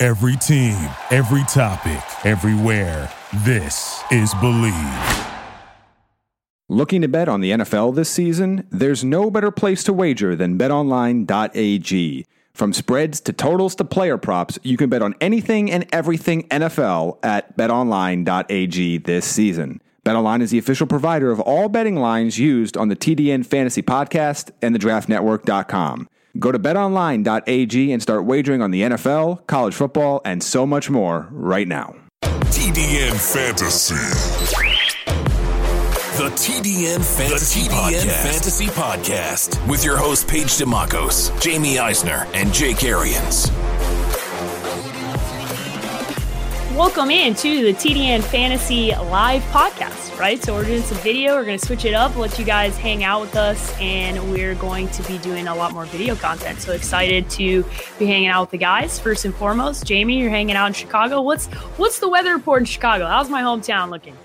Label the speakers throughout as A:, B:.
A: Every team, every topic, everywhere. This is Bleav.
B: Looking to bet on the NFL this season? There's no better place to wager than betonline.ag. From spreads to totals to player props, you can bet on anything and everything NFL at betonline.ag this season. BetOnline is the official provider of all betting lines used on the TDN Fantasy Podcast and the DraftNetwork.com. Go to betonline.ag and start wagering on the NFL, college football, and so much more right now.
C: TDN Fantasy. The TDN Fantasy, the TDN Podcast. Fantasy Podcast with your hosts Paige Dimakos, Jamie Eisner, and Jake Arians.
D: Welcome in to the TDN Fantasy Live Podcast, right? So we're doing some video. We're going to switch it up, let you guys hang out with us, and we're going to be doing a lot more video content. So excited to be hanging out with the guys. First and foremost, Jamie, you're hanging out in Chicago. What's what's the weather report in Chicago? How's my hometown looking?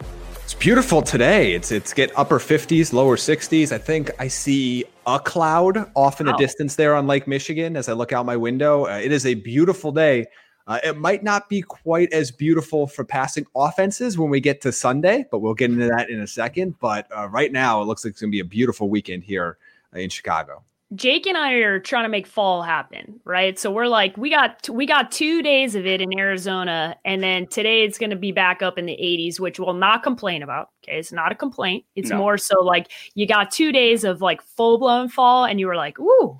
B: It's beautiful today. It's it's get upper 50s, lower 60s. I think I see a cloud off in the distance there on Lake Michigan as I look out my window. Uh, it is a beautiful day. Uh, it might not be quite as beautiful for passing offenses when we get to Sunday, but we'll get into that in a second. But uh, right now, it looks like it's going to be a beautiful weekend here uh, in Chicago.
D: Jake and I are trying to make fall happen, right? So we're like, we got we got two days of it in Arizona, and then today it's going to be back up in the 80s, which we'll not complain about. Okay, it's not a complaint. It's no. more so like you got two days of like full blown fall, and you were like, ooh,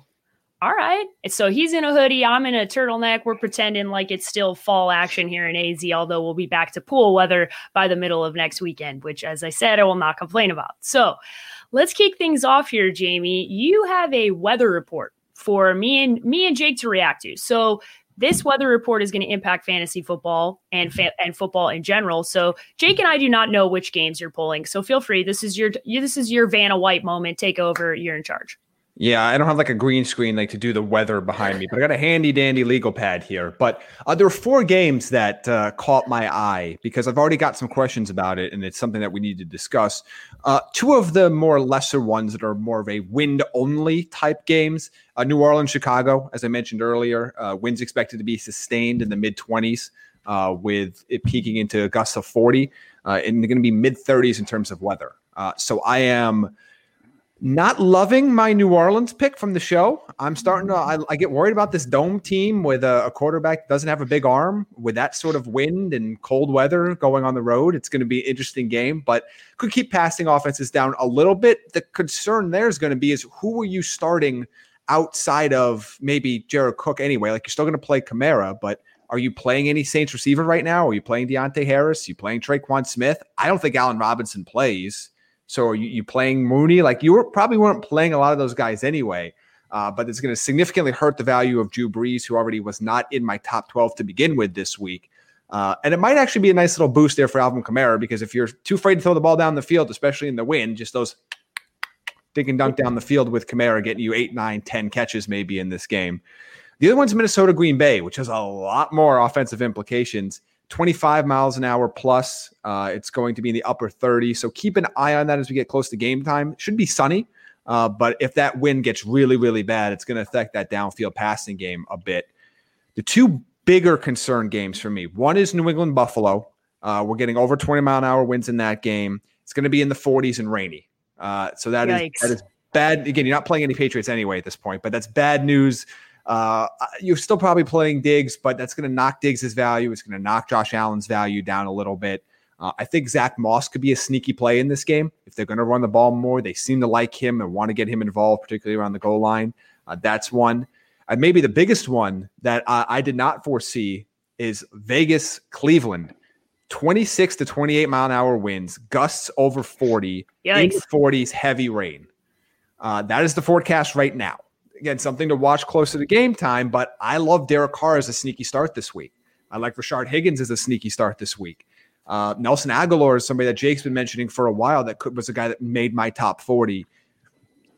D: all right. So he's in a hoodie. I'm in a turtleneck. We're pretending like it's still fall action here in AZ, although we'll be back to pool weather by the middle of next weekend, which, as I said, I will not complain about. So let's kick things off here, Jamie. You have a weather report for me and me and Jake to react to. So this weather report is going to impact fantasy football and fa- and football in general. So Jake and I do not know which games you're pulling. So feel free. This is your this is your Vanna White moment. Take over. You're in charge.
B: Yeah, I don't have like a green screen like to do the weather behind me, but I got a handy dandy legal pad here. But uh, there were four games that uh, caught my eye because I've already got some questions about it, and it's something that we need to discuss. Uh, two of the more lesser ones that are more of a wind only type games: uh, New Orleans, Chicago, as I mentioned earlier, uh, winds expected to be sustained in the mid twenties, uh, with it peaking into gusts of forty, and going to be mid thirties in terms of weather. so I am not loving my New Orleans pick from the show. I'm starting to, I, I get worried about this dome team with a, a, quarterback doesn't have a big arm with that sort of wind and cold weather going on the road. It's going to be an interesting game, but could keep passing offenses down a little bit. The concern there is going to be is who are you starting outside of maybe Jared Cook anyway? Like you're still going to play Kamara, but are you playing any Saints receiver right now? Are you playing Deonte Harris? Are you playing Tre'Quan Smith? I don't think Allen Robinson plays. So are you, you playing Mooney? Like you were probably weren't playing a lot of those guys anyway. Uh, but it's going to significantly hurt the value of Drew Brees, who already was not in my top 12 to begin with this week. Uh, and it might actually be a nice little boost there for Alvin Kamara because if you're too afraid to throw the ball down the field, especially in the wind, just those dink and dunk down the field with Kamara getting you eight, nine, ten catches maybe in this game. The other one's Minnesota Green Bay, which has a lot more offensive implications. 25 miles an hour plus. Uh, it's going to be in the upper 30. So keep an eye on that as we get close to game time. It should be sunny. Uh, but if that wind gets really, really bad, it's going to affect that downfield passing game a bit. The two bigger concern games for me one is New England Buffalo. Uh, we're getting over 20 mile an hour winds in that game. It's going to be in the 40s and rainy. Uh, so that is, that is bad. Again, you're not playing any Patriots anyway at this point, but that's bad news uh, you're still probably playing Diggs, but that's going to knock Diggs' value. It's going to knock Josh Allen's value down a little bit. Uh, I think Zach Moss could be a sneaky play in this game. If they're going to run the ball more, they seem to like him and want to get him involved, particularly around the goal line. Uh, that's one. And maybe the biggest one that I, I did not foresee is Vegas Cleveland. 26 to 28 mile an hour winds, gusts over 40, Yikes. in the 40s, heavy rain. Uh, that is the forecast right now again, something to watch closer to game time. But I love Derek Carr as a sneaky start this week. I like Rashard Higgins as a sneaky start this week. Uh, Nelson Agholor is somebody that Jake's been mentioning for a while that could, was a guy that made my top 40.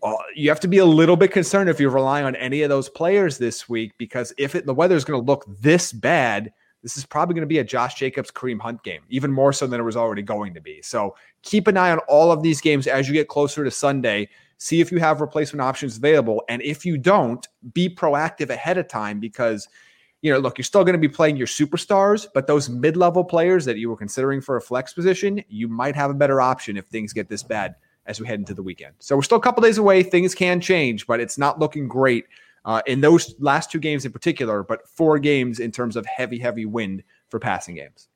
B: Uh, you have to be a little bit concerned if you're relying on any of those players this week because if it, the weather is going to look this bad, this is probably going to be a Josh Jacobs Kareem Hunt game, even more so than it was already going to be. So keep an eye on all of these games as you get closer to Sunday. See if you have replacement options available. And if you don't, be proactive ahead of time because – you know, look, you're still going to be playing your superstars, but those mid level players that you were considering for a flex position, you might have a better option if things get this bad as we head into the weekend. So we're still a couple days away. Things can change, but it's not looking great uh, in those last two games in particular, but four games in terms of heavy, heavy wind for passing games.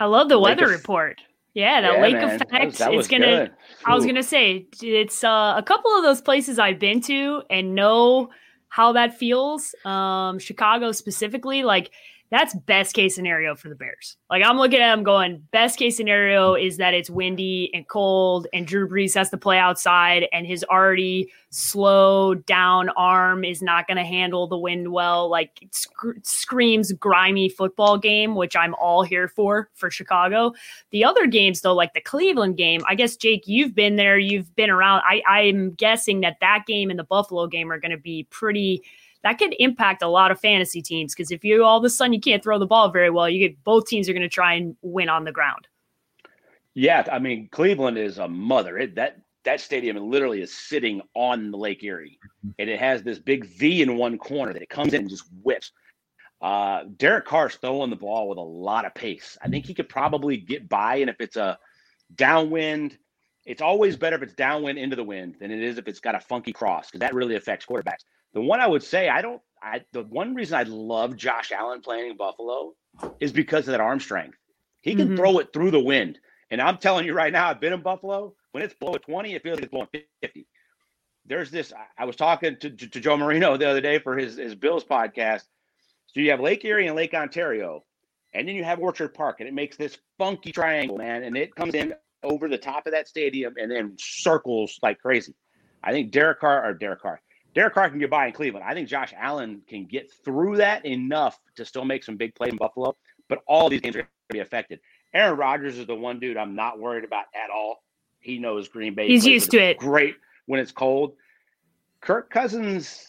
D: I love the weather report. Yeah, that yeah, lake man. effect. That was, that it's gonna. Good. I was gonna say it's uh, a couple of those places I've been to and know how that feels. Um, Chicago specifically, like that's best case scenario for the Bears. Like I'm looking at them going, best case scenario is that it's windy and cold and Drew Brees has to play outside and his already slow down arm is not going to handle the wind well. Like it sc- screams grimy football game, which I'm all here for for Chicago. The other games though, like the Cleveland game, I guess Jake, you've been there, you've been around. I, I'm guessing that that game and the Buffalo game are going to be pretty that could impact a lot of fantasy teams because if you all of a sudden you can't throw the ball very well, you get both teams are going to try and win on the ground.
E: Yeah, I mean Cleveland is a mother. It, that that stadium literally is sitting on the Lake Erie, and it has this big V in one corner that it comes in and just whips. Uh, Derek Carr's throwing the ball with a lot of pace. I think he could probably get by, and if it's a downwind, it's always better if it's downwind into the wind than it is if it's got a funky cross because that really affects quarterbacks. The one I would say I don't. I the one reason I love Josh Allen playing in Buffalo is because of that arm strength. He can mm-hmm. throw it through the wind. And I'm telling you right now, I've been in Buffalo. When it's blowing 20, it feels like it's blowing 50. There's this. I was talking to, to, to Joe Marino the other day for his, his Bills podcast. So you have Lake Erie and Lake Ontario, and then you have Orchard Park, and it makes this funky triangle, man. And it comes in over the top of that stadium and then circles like crazy. I think Derek Carr or Derek Carr, Derek Carr can get by in Cleveland. I think Josh Allen can get through that enough to still make some big plays in Buffalo, but all these games are going to be affected. Aaron Rodgers is the one dude I'm not worried about at all. He knows Green Bay.
D: He's used to it.
E: Great when it's cold. Kirk Cousins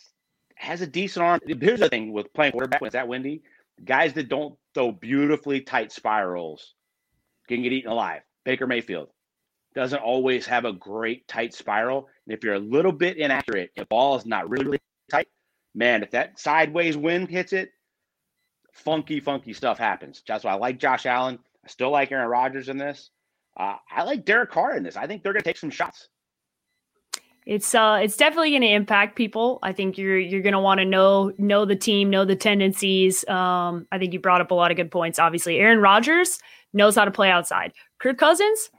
E: has a decent arm. Here's the thing with playing quarterback when it's that windy. Guys that don't throw beautifully tight spirals can get eaten alive. Baker Mayfield doesn't always have a great tight spiral. And if you're a little bit inaccurate, if ball is not really, really tight, man, if that sideways wind hits it, funky, funky stuff happens. That's why I like Josh Allen. I still like Aaron Rodgers in this. Uh, I like Derek Carr in this. I think they're going to take some shots.
D: It's uh, it's definitely going to impact people. I think you're you're going to want to know know the team, know the tendencies. Um, I think you brought up a lot of good points. Obviously, Aaron Rodgers knows how to play outside. Kirk Cousins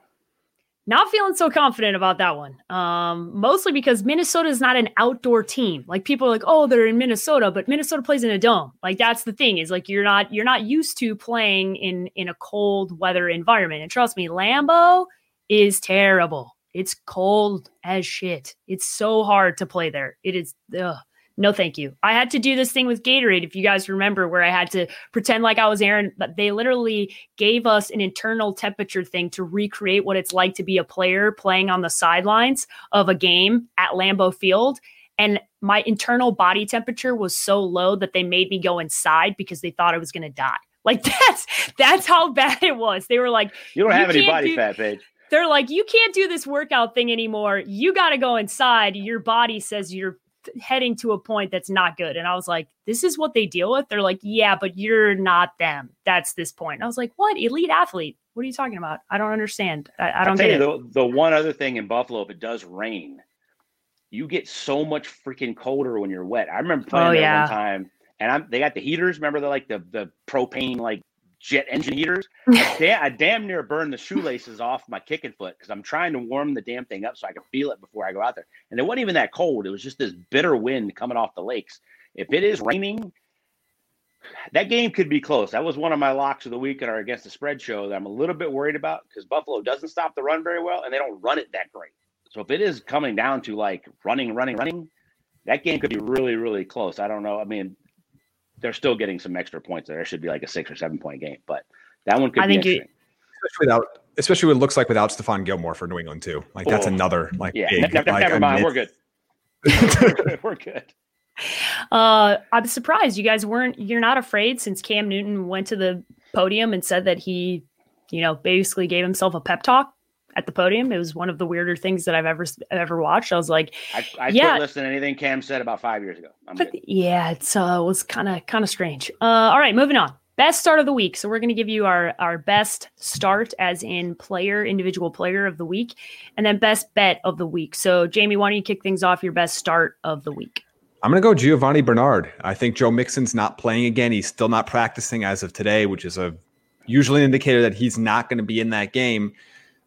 D: not feeling so confident about that one. Um, mostly because Minnesota is not an outdoor team. Like people are like, oh, they're in Minnesota, but Minnesota plays in a dome. Like that's the thing is like you're not you're not used to playing in in a cold weather environment. And trust me, Lambeau is terrible. It's cold as shit. It's so hard to play there. It is. Ugh no thank you. I had to do this thing with Gatorade, if you guys remember, where I had to pretend like I was Aaron, but they literally gave us an internal temperature thing to recreate what it's like to be a player playing on the sidelines of a game at Lambeau Field. And my internal body temperature was so low that they made me go inside because they thought I was going to die. Like that's that's how bad it was. They were like,
E: "You don't have any body do- fat, Paige."
D: They're like, "You can't do this workout thing anymore. You got to go inside. Your body says you're heading to a point that's not good. And I was like, this is what they deal with. They're like, yeah, but you're not them. That's this point. And I was like, what? Elite athlete. What are you talking about? I don't understand. I, I don't get
E: you, the, the one other thing in Buffalo, if it does rain, you get so much freaking colder when you're wet. I remember playing oh, there yeah. one time and I'm, they got the heaters. Remember the like the the propane like jet engine heaters. I, damn, I damn near burned the shoelaces off my kicking foot because I'm trying to warm the damn thing up so I can feel it before I go out there. And it wasn't even that cold. It was just this bitter wind coming off the lakes. If it is raining, that game could be close. That was one of my locks of the week in our against the spread show that I'm a little bit worried about because Buffalo doesn't stop the run very well and they don't run it that great. So if it is coming down to like running, running, running, that game could be really, really close. I don't know. I mean, they're still getting some extra points there. It should be like a six or seven point game, but that one could
D: I
E: be
D: think you-
E: interesting.
B: especially without especially what it looks like without Stephon Gilmore for New England too. Like that's
E: Oh,
B: another like
E: yeah,
B: big.
E: ne- ne-
B: like,
E: never
B: I
E: mind.
B: mean,
E: We're good. We're good.
D: Uh, I'm surprised you guys weren't. You're not afraid since Cam Newton went to the podium and said that he, you know, basically gave himself a pep talk at the podium. It was one of the weirder things that I've ever ever watched. I was like,
E: I, I
D: Yeah.
E: quit listening to anything Cam said about five years ago. I'm
D: but yeah, it's uh, was kind of kind of strange. Uh, all right, moving on. Best start of the week. So we're going to give you our our best start, as in player, individual player of the week, and then best bet of the week. So Jamie, why don't you kick things off? Your best start of the week.
B: I'm going to go Giovani Bernard. I think Joe Mixon's not playing again. He's still not practicing as of today, which is a usually an indicator that he's not going to be in that game.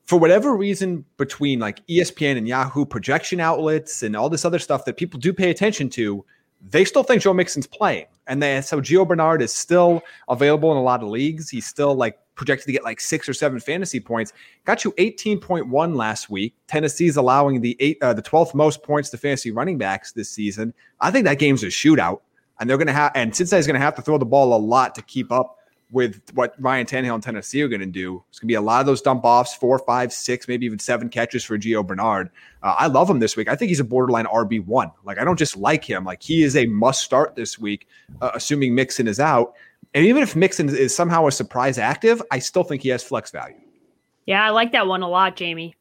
B: For whatever reason, between like ESPN and Yahoo projection outlets and all this other stuff that people do pay attention to, they still think Joe Mixon's playing. And then so Gio Bernard is still available in a lot of leagues. He's still like projected to get like six or seven fantasy points. Got you 18.1 last week. Tennessee's allowing the eight, uh, the 12th most points to fantasy running backs this season. I think that game's a shootout, and they're going to have and Cincinnati's going to have to throw the ball a lot to keep up with what Ryan Tannehill and Tennessee are going to do. It's going to be a lot of those dump offs, four, five, six, maybe even seven catches for Gio Bernard. Uh, I love him this week. I think he's a borderline RB one. Like I don't just like him. Like he is a must start this week, uh, assuming Mixon is out. And even if Mixon is somehow a surprise active, I still think he has flex value.
D: Yeah, I like that one a lot, Jamie.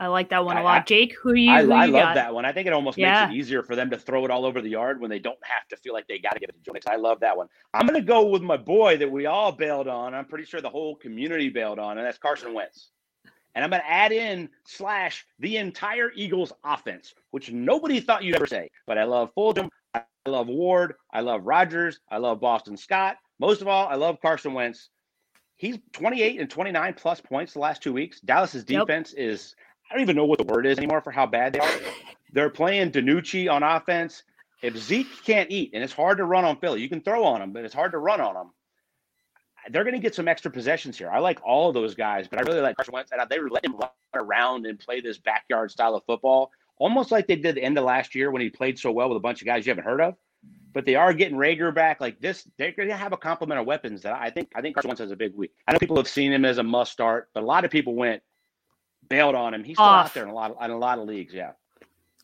D: I like that one a
E: I-
D: lot. Jake, who you?
E: I,
D: who
E: I
D: you
E: love
D: got?
E: that one. I think it almost
D: Yeah.
E: makes it easier for them to throw it all over the yard when they don't have to feel like they got to give it to Joe Mixon. I love that one. I'm going to go with my boy that we all bailed on. I'm pretty sure the whole community bailed on, and that's Carson Wentz. And I'm going to add in slash the entire Eagles offense, which nobody thought you'd ever say. But I love Fulgham. I love Ward. I love Rodgers. I love Boston Scott. Most of all, I love Carson Wentz. He's 28 and 29 plus points the last two weeks. Dallas's
D: Yep.
E: defense is, I don't even know what the word is anymore for how bad they are. They're playing DiNucci on offense. If Zeke can't eat, and it's hard to run on Philly, you can throw on him, but it's hard to run on him. They're going to get some extra possessions here. I like all of those guys, but I really like Carson Wentz. And they letting him run around and play this backyard style of football, almost like they did the end of last year when he played so well with a bunch of guys you haven't heard of. But they are getting Reagor back. Like this, they're going to have a complement of weapons that I think. I think Carson Wentz has a big week. I know people have seen him as a must start, but a lot of people went bailed on him. He's still
D: Off.
E: out there in a lot of, in a lot of leagues. Yeah.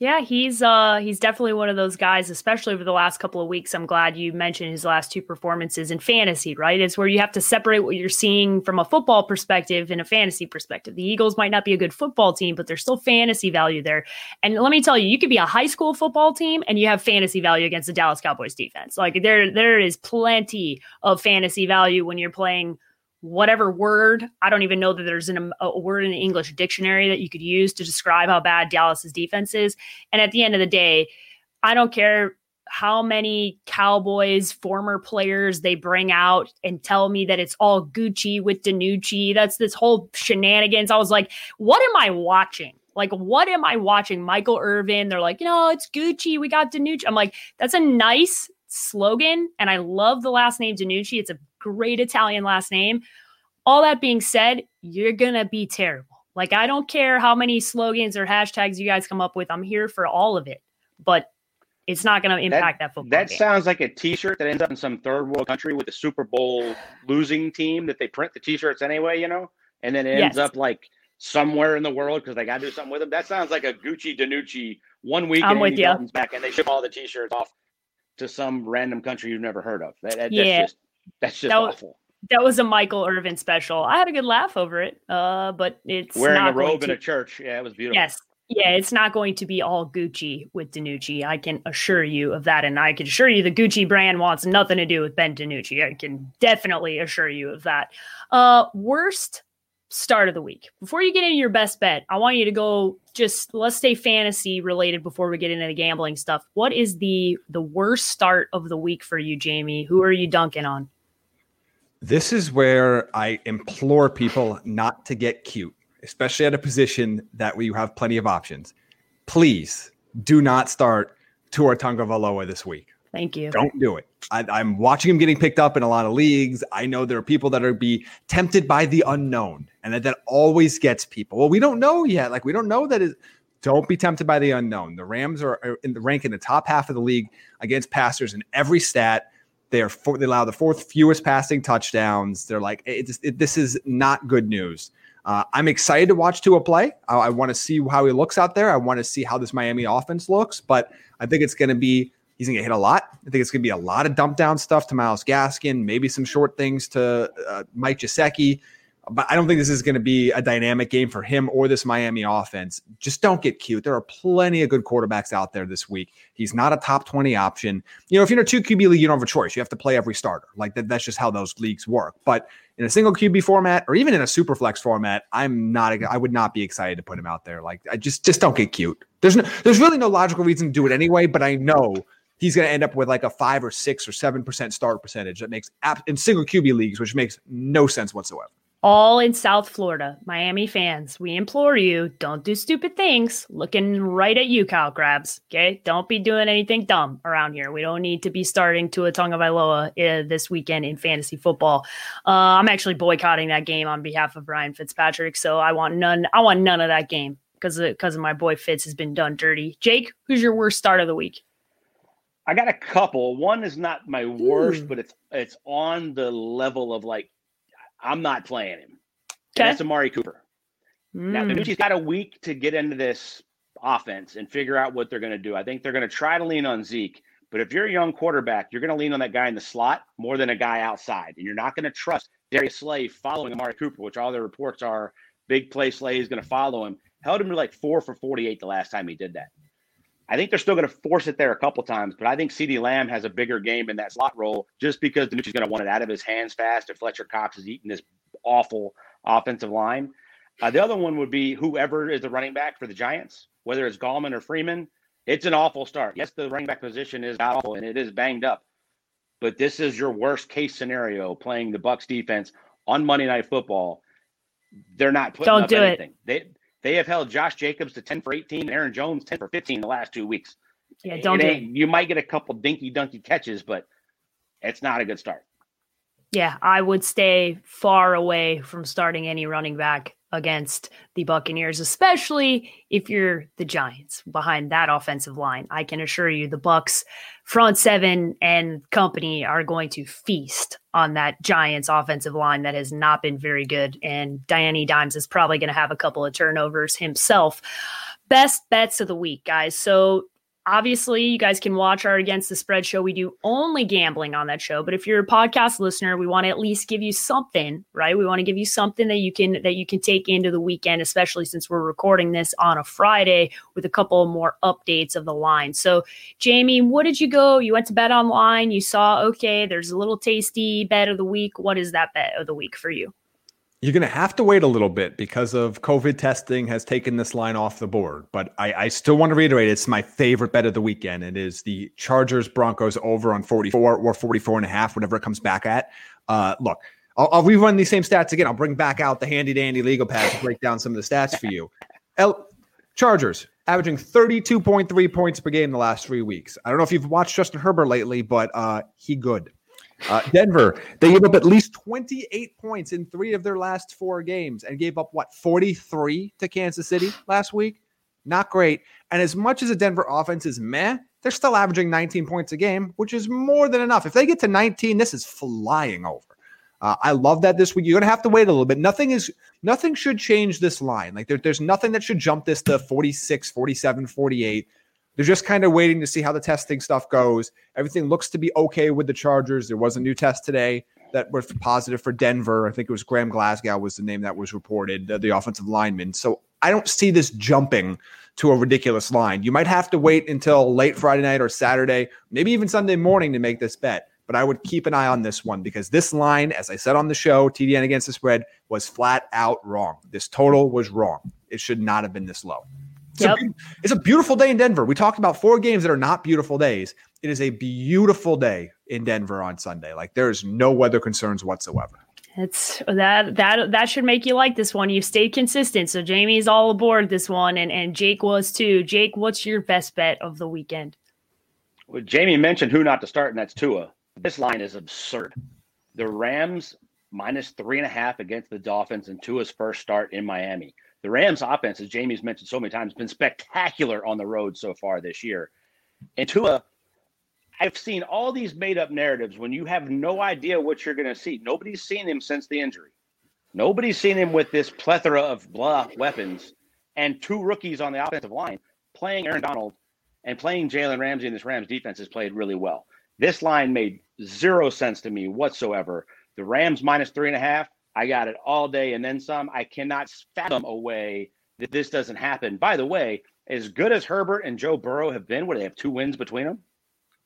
D: Yeah, he's uh he's definitely one of those guys, especially over the last couple of weeks. I'm glad you mentioned his last two performances in fantasy, right? It's where you have to separate what you're seeing from a football perspective and a fantasy perspective. The Eagles might not be a good football team, but there's still fantasy value there. And let me tell you, you could be a high school football team and you have fantasy value against the Dallas Cowboys defense. Like there there is plenty of fantasy value when you're playing whatever word. I don't even know that there's an, a word in the English dictionary that you could use to describe how bad Dallas's defense is. And at the end of the day, I don't care how many Cowboys former players they bring out and tell me that it's all Gucci with DiNucci. That's this whole shenanigans. I was like, what am I watching? Like, what am I watching? Michael Irvin. They're like, you know, it's Gucci. We got DiNucci. I'm like, that's a nice slogan. And I love the last name DiNucci. It's a great Italian last name. All that being said, you're going to be terrible. Like, I don't care how many slogans or hashtags you guys come up with. I'm here for all of it, but it's not going to impact that, football.
E: That
D: game.
E: sounds like a T-shirt that ends up in some third world country with a Super Bowl losing team that they print the T-shirts anyway, you know, and then it ends
D: Yes.
E: up like somewhere in the world because they got to do something with them. That sounds like a Gucci DiNucci one week
D: I'm
E: and
D: with
E: back, and they ship all the T-shirts off to some random country you've never heard of. That, that-
D: Yeah.
E: that's just that's just
D: That was-
E: awful.
D: that was a Michael Irvin special. I had a good laugh over it, uh, but it's
E: Wearing
D: not
E: a robe
D: going
E: in a church, yeah, it was beautiful.
D: Yes. Yeah, it's not going to be all Gucci with DiNucci. I can assure you of that. And I can assure you the Gucci brand wants nothing to do with Ben DiNucci. I can definitely assure you of that. Uh, worst start of the week. Before you get into your best bet, I want you to go just let's stay fantasy related before we get into the gambling stuff. What is the the worst start of the week for you, Jamie? Who are you dunking on?
B: This is where I implore people not to get cute, especially at a position that where you have plenty of options. Please do not start Tua Tagovailoa this week.
D: Thank you.
B: Don't do it. I, I'm watching him getting picked up in a lot of leagues. I know there are people that are be tempted by the unknown, and that, that always gets people. Well, we don't know yet. Like we don't know that is. Don't be tempted by the unknown. The Rams are in the rank in the top half of the league against passers in every stat. They are for, they allow the fourth fewest passing touchdowns. They're like it, it, this is not good news. Uh, I'm excited to watch Tua play. I, I want to see how he looks out there. I want to see how this Miami offense looks, but I think it's going to be he's going to hit a lot. I think it's going to be a lot of dump down stuff to Myles Gaskin, maybe some short things to uh, Mike Gesicki. But I don't think this is going to be a dynamic game for him or this Miami offense. Just don't get cute. There are plenty of good quarterbacks out there this week. He's not a top 20 option. You know, if you're in a two QB league, you don't have a choice. You have to play every starter. Like that, that's just how those leagues work. But in a single QB format or even in a super flex format, I'm not, I would not be excited to put him out there. Like I just, just don't get cute. There's no, there's really no logical reason to do it anyway, but I know he's going to end up with like a five or six or seven percent start percentage that makes in single QB leagues, which makes no sense whatsoever
D: all in South Florida. Miami fans, we implore you, don't do stupid things. Looking right at you, Kyle Crabbs. Okay. Don't be doing anything dumb around here. We don't need to be starting Tua Tagovailoa uh, this weekend in fantasy football. Uh, I'm actually boycotting that game on behalf of Ryan Fitzpatrick. So I want none, I want none of that game because of, because of my boy Fitz has been done dirty. Jake, who's your worst start of the week?
E: I got a couple. One is not my worst, Ooh. but it's it's on the level of like I'm not playing him. Okay. That's Amari Cooper. Mm. Now, DiNucci's got a week to get into this offense and figure out what they're going to do. I think they're going to try to lean on Zeke. But if you're a young quarterback, you're going to lean on that guy in the slot more than a guy outside. And you're not going to trust Darius Slay following Amari Cooper, which all the reports are big play Slay is going to follow him. Held him to like four for 48 the last time he did that. I think they're still going to force it there a couple times, but I think CeeDee Lamb has a bigger game in that slot role just because DiNucci's going to want it out of his hands fast if Fletcher Cox is eating this awful offensive line. Uh, the other one would be whoever is the running back for the Giants, whether it's Gallman or Freeman. It's an awful start. Yes, the running back position is awful and it is banged up, but this is your worst case scenario playing the Bucs defense on Monday Night Football. They're not putting Don't up do anything. It. They they have held Josh Jacobs to 10 for 18 and Aaron Jones 10 for 15 the last two weeks.
D: Yeah, don't do
E: You might get a couple dinky dunky catches, but it's not a good start.
D: Yeah, I would stay far away from starting any running back against the Buccaneers, especially if you're the Giants behind that offensive line. I can assure you the Bucs front seven and company are going to feast on that Giants offensive line that has not been very good. And Danny Dimes is probably going to have a couple of turnovers himself. Best bets of the week, guys. So obviously you guys can watch our against the spread show. We do only gambling on that show. But if you're a podcast listener we want to at least give you something right? We want to give you something that you can that you can take into the weekend especially since we're recording this on a friday with a couple more updates of the line. So jamie what did you go? You went to bet online. You saw okay there's a little tasty bet of the week. What is that bet of the week for you
B: you're going to have to wait a little bit because of COVID testing has taken this line off the board. But I, I, still want to reiterate it's my favorite bet of the weekend. It is the Chargers Broncos over on 44 or 44 and a half, whatever it comes back at. Uh, look, I'll, I'll, rerun these same stats again. I'll bring back out the handy dandy legal pad to break down some of the stats for you. L- Chargers averaging 32.3 points per game the last three weeks. I don't know if you've watched Justin Herbert lately, but uh, he good. Uh, Denver, they gave up at least 28 points in three of their last four games and gave up what 43 to Kansas City last week. Not great. And as much as the Denver offense is meh, they're still averaging 19 points a game, which is more than enough. If they get to 19, this is flying over. Uh, I love that this week. You're gonna have to wait a little bit. Nothing is nothing should change this line. Like there, there's nothing that should jump this to 46, 47, 48. They're just kind of waiting to see how the testing stuff goes. Everything looks to be okay with the Chargers. There was a new test today that was positive for Denver. I think it was Graham Glasgow was the name that was reported, uh, the offensive lineman. So I don't see this jumping to a ridiculous line. You might have to wait until late Friday night or Saturday, maybe even Sunday morning to make this bet. But I would keep an eye on this one because this line, as I said on the show, TDN against the spread was flat out wrong. This total was wrong. It should not have been this low. It's, yep. a, it's a beautiful day in Denver. We talked about four games that are not beautiful days. It is a beautiful day in Denver on Sunday. Like there is no weather concerns whatsoever.
D: It's that that that should make you like this one. You've stayed consistent. So Jamie's all aboard this one and and Jake was too. Jake, what's your best bet of the weekend?
E: Well, Jamie mentioned who not to start, and that's Tua. This line is absurd. The Rams minus three and a half against the Dolphins in Tua's first start in Miami. The Rams offense, as Jamie's mentioned so many times, has been spectacular on the road so far this year. And Tua, I've seen all these made up narratives when you have no idea what you're going to see. Nobody's seen him since the injury. Nobody's seen him with this plethora of blah weapons and two rookies on the offensive line playing Aaron Donald and playing Jalen Ramsey and this Rams defense has played really well. This line made zero sense to me whatsoever. The Rams minus three and a half, I got it all day and then some. I cannot fathom a way that this doesn't happen. By the way, as good as Herbert and Joe Burrow have been, where they have two wins between them,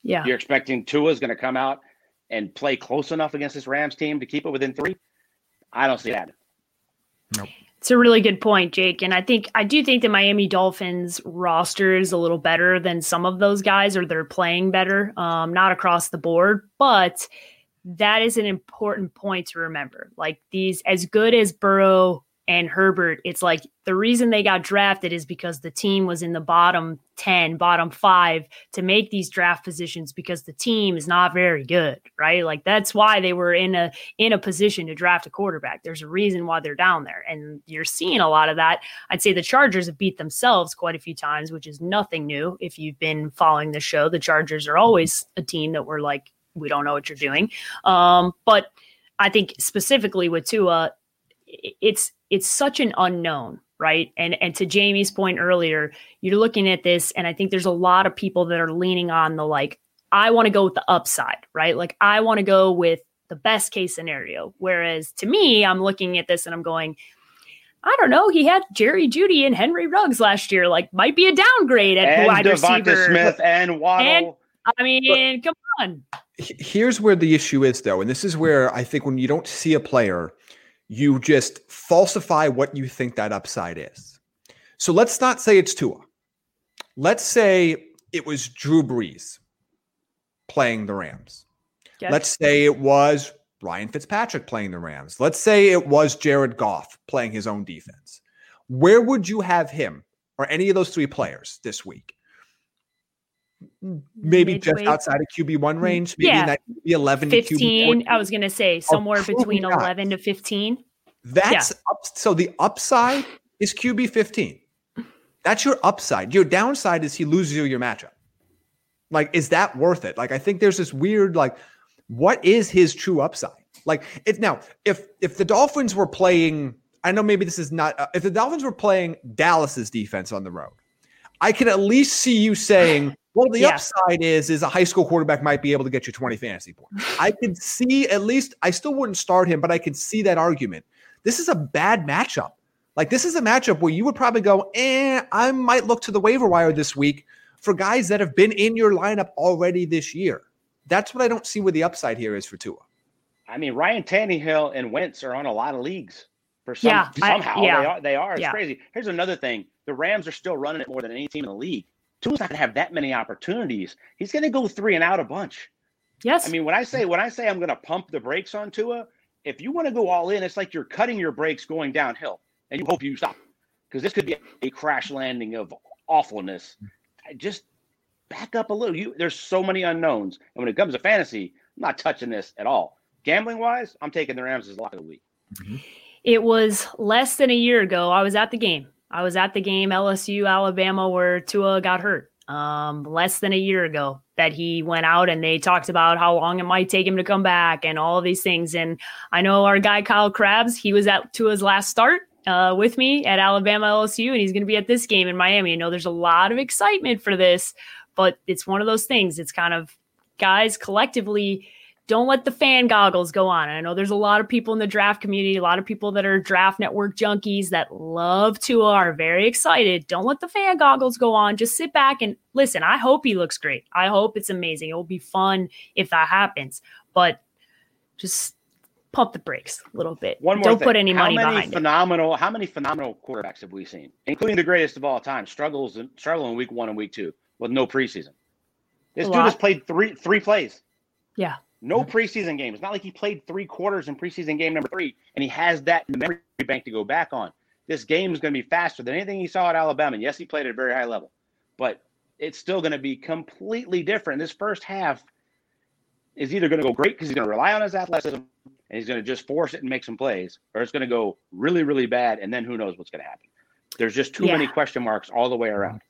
D: Yeah.
E: you're expecting Tua's going to come out and play close enough against this Rams team to keep it within three. I don't see that.
D: It's a really good point, Jake. And I think I do think the Miami Dolphins roster is a little better than some of those guys, or they're playing better. Um, not across the board, but that is an important point to remember. Like these, as good as Burrow and Herbert, it's like the reason they got drafted is because the team was in the bottom 10, bottom five to make these draft positions because the team is not very good, right? Like that's why they were in a in a position to draft a quarterback. There's a reason why they're down there. And you're seeing a lot of that. I'd say the Chargers have beat themselves quite a few times, which is nothing new. If you've been following the show, the Chargers are always a team that we're like, we don't know what you're doing. Um, but I think specifically with Tua, it's it's such an unknown, right? And and to Jamie's point earlier, you're looking at this, and I think there's a lot of people that are leaning on the like, I want to go with the upside, right? Like I want to go with the best case scenario. Whereas to me, I'm looking at this and I'm going, I don't know. He had Jerry Jeudy and Henry Ruggs last year. Like, might be a downgrade at
E: And
D: wide
E: DeVonta
D: receiver.
E: Smith and Waddle.
D: I mean, come on.
B: Here's where the issue is, though, and this is where I think when you don't see a player, you just falsify what you think that upside is. So let's not say it's Tua. Let's say it was Drew Brees playing the Rams.
D: Okay.
B: Let's say it was Ryan Fitzpatrick playing the Rams. Let's say it was Jared Goff playing his own defense. Where would you have him or any of those three players this week? Maybe just outside of QB one range, maybe
D: Yeah.
B: that eleven to QB
D: 15. I was going to say somewhere between
B: not.
D: 11 to 15.
B: That's up, so the upside is QB 15. That's your upside. Your downside is he loses you your matchup. Like, is that worth it? Like, I think there's this weird, like, what is his true upside? Like, it's now if if the Dolphins were playing, I know maybe this is not uh, if the Dolphins were playing Dallas's defense on the road, I can at least see you saying, well, the
D: Yeah.
B: upside is is a high school quarterback might be able to get you 20 fantasy points. I could see at least I still wouldn't start him, but I could see that argument. This is a bad matchup. Like this is a matchup where you would probably go, eh, I might look to the waiver wire this week for guys that have been in your lineup already this year. That's what I don't see where the upside here is for Tua.
E: I mean, Ryan Tannehill and Wentz are on a lot of leagues for some,
D: Yeah, I-
E: somehow.
D: yeah.
E: They are. They are. It's
D: Yeah.
E: crazy. Here's another thing: the Rams are still running it more than any team in the league. Tua's not going to have that many opportunities. He's going to go three and out a bunch.
D: Yes.
E: I mean, when I say when I say I'm going to pump the brakes on Tua, if you want to go all in, it's like you're cutting your brakes going downhill, and you hope you stop because this could be a crash landing of awfulness. Just back up a little. You there's so many unknowns, and when it comes to fantasy, I'm not touching this at all. Gambling wise, I'm taking the Rams as a lock of the week.
D: It was less than a year ago. I was at the game. I was at the game LSU Alabama where Tua got hurt. Um, less than a year ago that he went out and they talked about how long it might take him to come back and all of these things. And I know our guy Kyle Crabbs, he was at Tua's last start uh, with me at Alabama LSU, and he's going to be at this game in Miami. I know there's a lot of excitement for this, but it's one of those things. It's kind of guys collectively don't let the fan goggles go on. I know there's a lot of people in the draft community, a lot of people that are draft network junkies that love Tua, are very excited. Don't let the fan goggles go on. Just sit back and listen. I hope he looks great. I hope it's amazing. It will be fun if that happens, but just pump the brakes a little bit.
E: One more
D: Don't
E: thing.
D: put any
E: how
D: money behind it.
E: phenomenal, How many phenomenal quarterbacks have we seen, including the greatest of all time? Struggles and struggle in week one and week two with no preseason. This
D: A
E: dude has played three three plays.
D: Yeah.
E: No preseason game. It's not like he played three quarters in preseason game number three, and he has that in the memory bank to go back on. This game is going to be faster than anything he saw at Alabama. And yes, he played at a very high level, but it's still going to be completely different. This first half is either going to go great because he's going to rely on his athleticism and he's going to just force it and make some plays, or it's going to go really, really bad, and then who knows what's going to happen. There's just too
D: Yeah.
E: many question marks all the way around.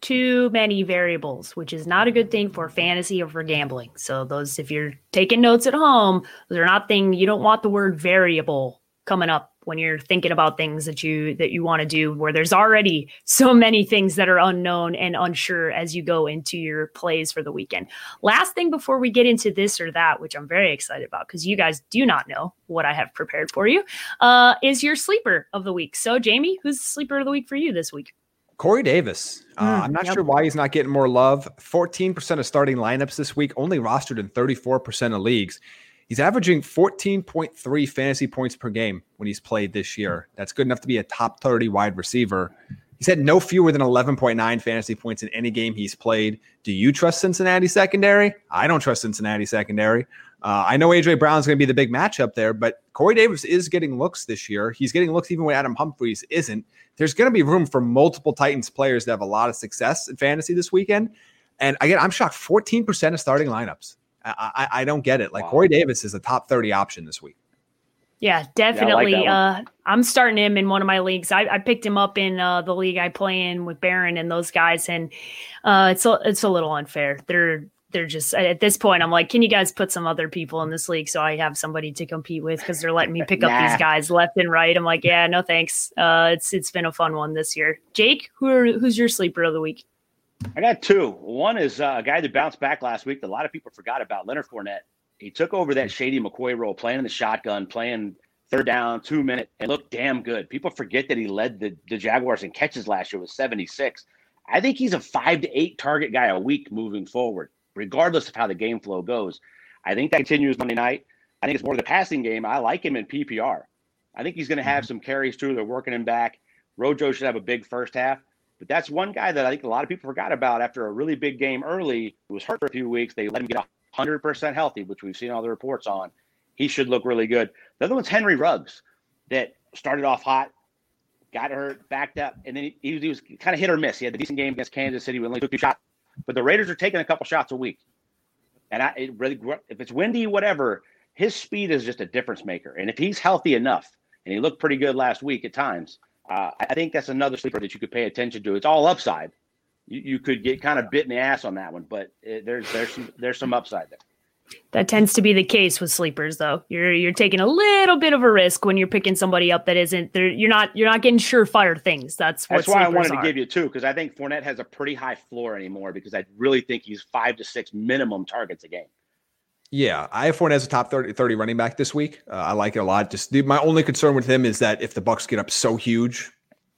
D: Too many variables, which is not a good thing for fantasy or for gambling. So those, if you're taking notes at home, those are not things you don't want the word variable coming up when you're thinking about things that you that you want to do where there's already so many things that are unknown and unsure as you go into your plays for the weekend. Last thing before we get into this or that, which I'm very excited about because you guys do not know what I have prepared for you, uh, is your sleeper of the week. So Jamie, who's the sleeper of the week for you this week?
B: Corey Davis. Uh, mm, I'm not yep. sure why he's not getting more love. 14% of starting lineups this week, only rostered in 34% of leagues. He's averaging 14.3 fantasy points per game when he's played this year. That's good enough to be a top 30 wide receiver. He's had no fewer than 11.9 fantasy points in any game he's played. Do you trust Cincinnati secondary? I don't trust Cincinnati secondary. Uh, I know AJ Brown's going to be the big matchup there, but Corey Davis is getting looks this year. He's getting looks even when Adam Humphries isn't. There's going to be room for multiple Titans players to have a lot of success in fantasy this weekend. And again, I'm shocked 14% of starting lineups. I, I, I don't get it. Like wow. Corey Davis is a top 30 option this week.
D: Yeah, definitely. Yeah, like uh, I'm starting him in one of my leagues. I, I picked him up in uh, the league I play in with Baron and those guys, and uh, it's a, it's a little unfair. They're they're just at this point. I'm like, can you guys put some other people in this league so I have somebody to compete with because they're letting me pick nah. up these guys left and right. I'm like, yeah, no thanks. Uh, it's it's been a fun one this year. Jake, who are, who's your sleeper of the week?
E: I got two. One is uh, a guy that bounced back last week that a lot of people forgot about, Leonard Fournette. He took over that Shady McCoy role, playing in the shotgun, playing third down, two minute, and looked damn good. People forget that he led the, the Jaguars in catches last year with 76. I think he's a five to eight target guy a week moving forward, regardless of how the game flow goes. I think that continues Monday night. I think it's more of the passing game. I like him in PPR. I think he's going to have mm-hmm. some carries through. They're working him back. Rojo should have a big first half. But that's one guy that I think a lot of people forgot about after a really big game early. He was hurt for a few weeks. They let him get 100% healthy, which we've seen all the reports on. He should look really good. The other one's Henry Ruggs that started off hot, got hurt, backed up, and then he, he was, he was kind of hit or miss. He had the decent game against Kansas City. We only took two shots, but the Raiders are taking a couple shots a week. And I it really, if it's windy, whatever, his speed is just a difference maker. And if he's healthy enough, and he looked pretty good last week at times, uh, I think that's another sleeper that you could pay attention to. It's all upside. You, you could get kind of bit in the ass on that one, but it, there's there's some there's some upside there.
D: That tends to be the case with sleepers, though. You're you're taking a little bit of a risk when you're picking somebody up that isn't there. You're not you're not getting surefire things. That's
E: that's why I wanted are. to give you two because I think Fournette has a pretty high floor anymore because I really think he's five to six minimum targets a game.
B: Yeah, I have Fournette as a top 30, 30 running back this week. Uh, I like it a lot. Just the, my only concern with him is that if the Bucs get up so huge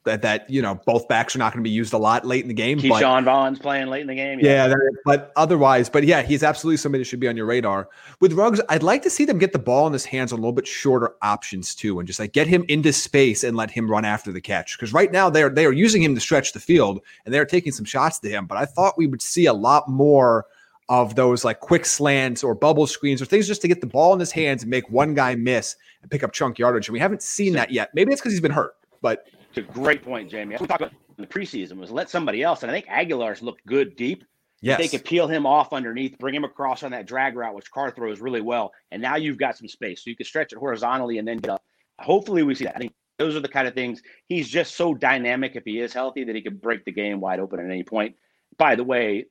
B: that that you know both backs are not going to be used a lot late in the game.
E: Ke'Shawn Vaughn's playing late in the game.
B: Yeah, yeah but otherwise, but yeah, he's absolutely somebody that should be on your radar. With Ruggs, I'd like to see them get the ball in his hands on a little bit shorter options too, and just like get him into space and let him run after the catch. Because right now they're they are using him to stretch the field and they're taking some shots to him. But I thought we would see a lot more of those like quick slants or bubble screens or things just to get the ball in his hands and make one guy miss and pick up chunk yardage. And we haven't seen that yet. Maybe it's because he's been hurt, but
E: it's a great point, Jamie. we talked about in the preseason was let somebody else, and I think Agholor's looked good deep. Yes. They could peel him off underneath, bring him across on that drag route, which Carr throws really well. And now you've got some space. So you can stretch it horizontally and then get up. Hopefully we see that. I think those are the kind of things he's just so dynamic if he is healthy that he could break the game wide open at any point. By the way,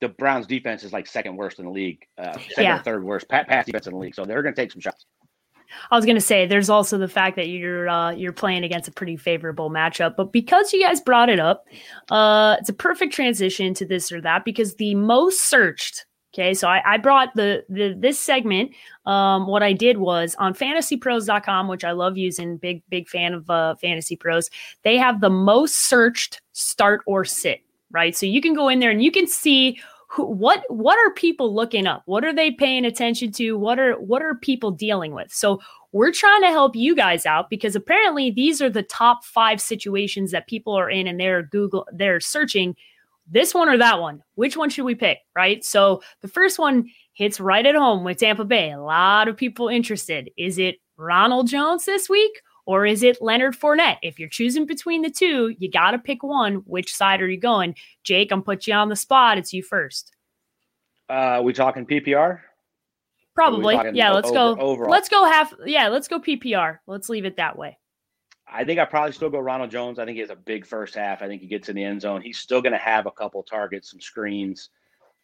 E: the Browns defense is like second worst in the league, uh, second yeah. or third worst pass defense in the league. So they're going to take some shots.
D: I was going to say there's also the fact that you're uh, you're playing against a pretty favorable matchup, but because you guys brought it up, uh, it's a perfect transition to this or that because the most searched. Okay, so I, I brought the, the this segment. Um, what I did was on fantasypros.com, which I love using, big big fan of uh, Fantasy Pros. They have the most searched start or sit right? So you can go in there and you can see what what are people looking up? What are they paying attention to? What are what are people dealing with? So we're trying to help you guys out because apparently these are the top 5 situations that people are in and they're Google they're searching this one or that one. Which one should we pick, right? So the first one hits right at home with Tampa Bay. A lot of people interested. Is it Ronald Jones this week or is it Leonard Fournette? If you're choosing between the two, you got to pick one. Which side are you going? Jake, I'm put you on the spot. It's you first.
E: Uh, we talking PPR?
D: Probably. Yeah, let's over, go. Overall? Let's go half. Yeah, let's go PPR. Let's leave it that way.
E: I think I probably still go Ronald Jones. I think he has a big first half. I think he gets in the end zone. He's still going to have a couple targets, some screens.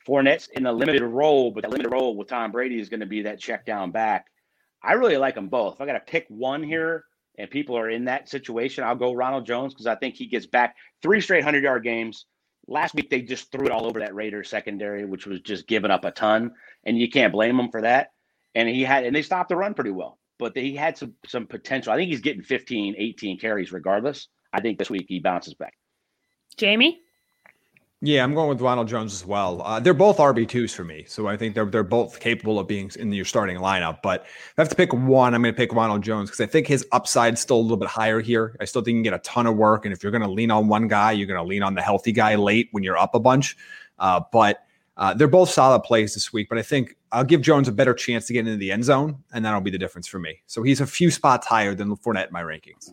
E: Fournette's in a limited role, but the limited role with Tom Brady is going to be that check down back. I really like them both. If I got to pick one here, and people are in that situation, I'll go Ronald Jones because I think he gets back three straight hundred yard games. Last week they just threw it all over that Raiders secondary, which was just giving up a ton, and you can't blame them for that. And he had, and they stopped the run pretty well but he had some some potential. I think he's getting 15, 18 carries regardless. I think this week he bounces back.
D: Jamie?
B: Yeah, I'm going with Ronald Jones as well. Uh, they're both RB twos for me, so I think they're they're both capable of being in your starting lineup. But if I have to pick one, I'm going to pick Ronald Jones because I think his upside's still a little bit higher here. I still think you can get a ton of work, and if you're going to lean on one guy, you're going to lean on the healthy guy late when you're up a bunch. Uh, but uh, they're both solid plays this week, but I think I'll give Jones a better chance to get into the end zone, and that'll be the difference for me. So he's a few spots higher than Fournette in my rankings.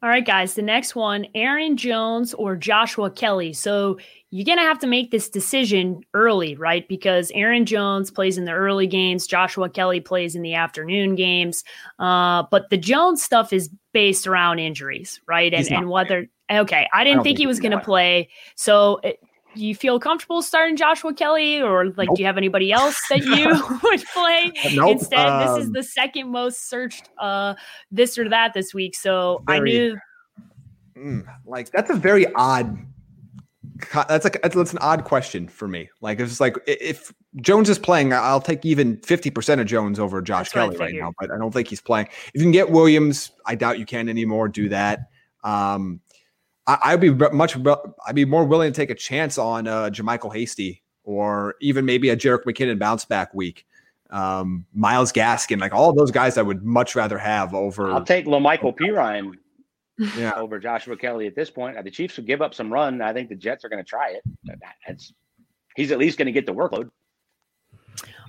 D: All right, guys. The next one Aaron Jones or Joshua Kelly. So you're going to have to make this decision early, right? Because Aaron Jones plays in the early games, Joshua Kelly plays in the afternoon games. Uh, but the Jones stuff is based around injuries, right? And, and whether, okay, I didn't I think, think he was going to play. So it, do you feel comfortable starting Joshua Kelly, or like, nope. do you have anybody else that you would play nope. instead? Um, this is um, the second most searched uh, this or that this week, so very, I knew.
B: Mm, like that's a very odd. That's like that's an odd question for me. Like it's like if Jones is playing, I'll take even fifty percent of Jones over Josh Kelly right now. But I don't think he's playing. If you can get Williams, I doubt you can anymore. Do that. Um, I, would be much. I'd be more willing to take a chance on uh, JaMycal Hasty or even maybe a Jerick McKinnon bounce back week. Um, Myles Gaskin, like all those guys, I would much rather have over.
E: I'll take La'Mical Perine yeah. over Joshua Kelly at this point. The Chiefs would give up some run. I think the Jets are going to try it. That's he's at least going to get the workload.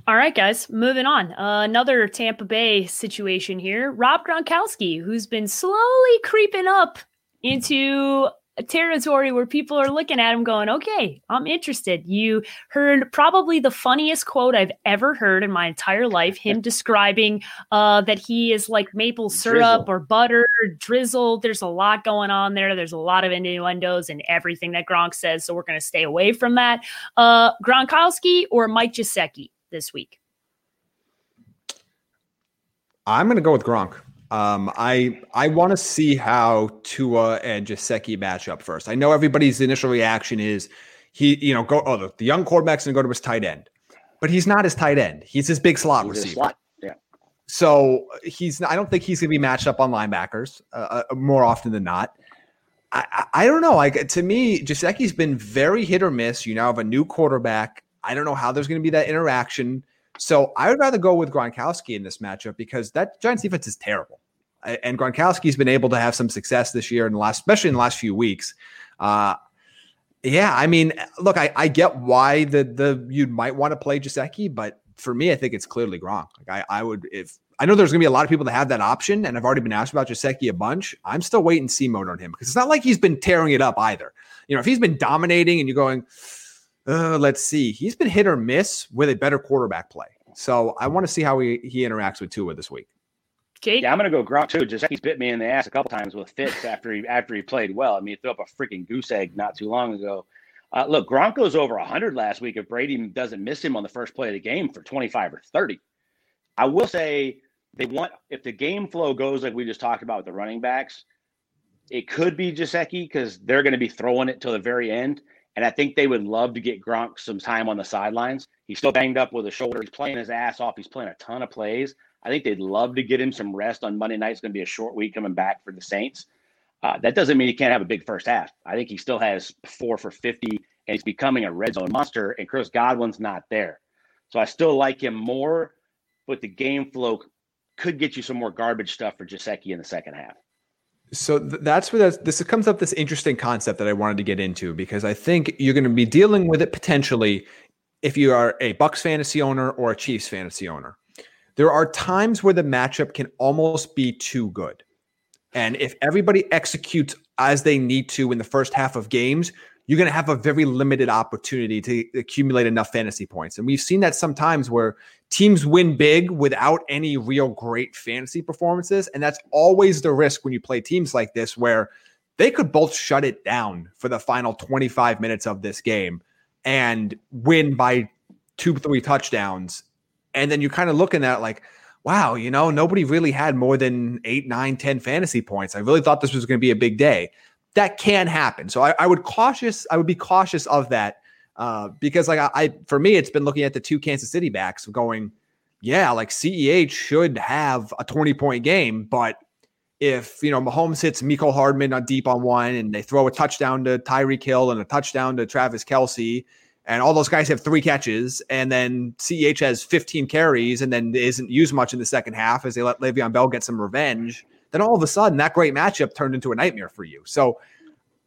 D: All right, guys, moving on. Uh, another Tampa Bay situation here. Rob Gronkowski, who's been slowly creeping up into a territory where people are looking at him going, okay, I'm interested. You heard probably the funniest quote I've ever heard in my entire life him describing uh, that he is like maple syrup drizzle. or butter, drizzled. There's a lot going on there. There's a lot of innuendos and everything that Gronk says. So we're going to stay away from that. Uh, Gronkowski or Mike Gesicki this week?
B: I'm going to go with Gronk. Um, I I want to see how Tua and Gesicki match up first. I know everybody's initial reaction is he, you know, go oh the, the young quarterback's gonna go to his tight end, but he's not his tight end. He's his big slot he's receiver. Slot.
E: Yeah.
B: So he's I don't think he's gonna be matched up on linebackers uh, uh, more often than not. I, I, I don't know. Like to me, Gesicki's been very hit or miss. You now have a new quarterback. I don't know how there's going to be that interaction. So I would rather go with Gronkowski in this matchup because that Giants defense is terrible. And Gronkowski's been able to have some success this year the last, especially in the last few weeks. Uh, yeah, I mean, look, I, I get why the the you might want to play Gesicki, but for me, I think it's clearly Gronk. Like I, I would if I know there's gonna be a lot of people that have that option, and I've already been asked about Gesicki a bunch. I'm still waiting see mode on him because it's not like he's been tearing it up either. You know, if he's been dominating and you're going, uh, let's see. He's been hit or miss with a better quarterback play. So I want to see how he, he interacts with Tua this week.
E: Yeah, I'm gonna go Gronk too. He's bit me in the ass a couple times with fits after he after he played well. I mean, he threw up a freaking goose egg not too long ago. Uh, look, Gronk goes over 100 last week if Brady doesn't miss him on the first play of the game for 25 or 30. I will say they want if the game flow goes like we just talked about with the running backs, it could be Gesicki because they're going to be throwing it till the very end. And I think they would love to get Gronk some time on the sidelines. He's still banged up with a shoulder. He's playing his ass off. He's playing a ton of plays. I think they'd love to get him some rest on Monday night. It's going to be a short week coming back for the Saints. Uh, that doesn't mean he can't have a big first half. I think he still has four for 50 and he's becoming a red zone monster, and Chris Godwin's not there. So I still like him more, but the game flow could get you some more garbage stuff for Gesicki in the second half.
B: So th- that's where this comes up this interesting concept that I wanted to get into because I think you're going to be dealing with it potentially if you are a Bucs fantasy owner or a Chiefs fantasy owner. There are times where the matchup can almost be too good. And if everybody executes as they need to in the first half of games, you're going to have a very limited opportunity to accumulate enough fantasy points. And we've seen that sometimes where teams win big without any real great fantasy performances. And that's always the risk when you play teams like this, where they could both shut it down for the final 25 minutes of this game and win by two, three touchdowns. And then you're kind of looking at like, wow, you know, nobody really had more than eight, nine, ten fantasy points. I really thought this was going to be a big day. That can happen. So I, I would cautious, I would be cautious of that uh, because like I, I, for me, it's been looking at the two Kansas City backs going, yeah, like CEH should have a 20 point game, but if you know Mahomes hits Mecole Hardman on deep on one and they throw a touchdown to Tyreek Hill and a touchdown to Travis Kelce, and all those guys have three catches, and then CEH has 15 carries and then isn't used much in the second half as they let Le'Veon Bell get some revenge, then all of a sudden that great matchup turned into a nightmare for you. So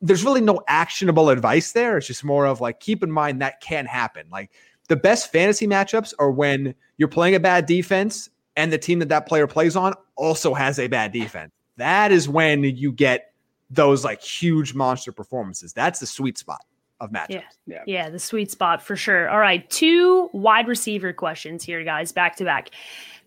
B: there's really no actionable advice there. It's just more of like keep in mind that can happen. Like the best fantasy matchups are when you're playing a bad defense and the team that that player plays on also has a bad defense. That is when you get those like huge monster performances. That's the sweet spot of matchups.
D: Yeah. yeah. Yeah, the sweet spot for sure. All right, two wide receiver questions here, guys, back to back.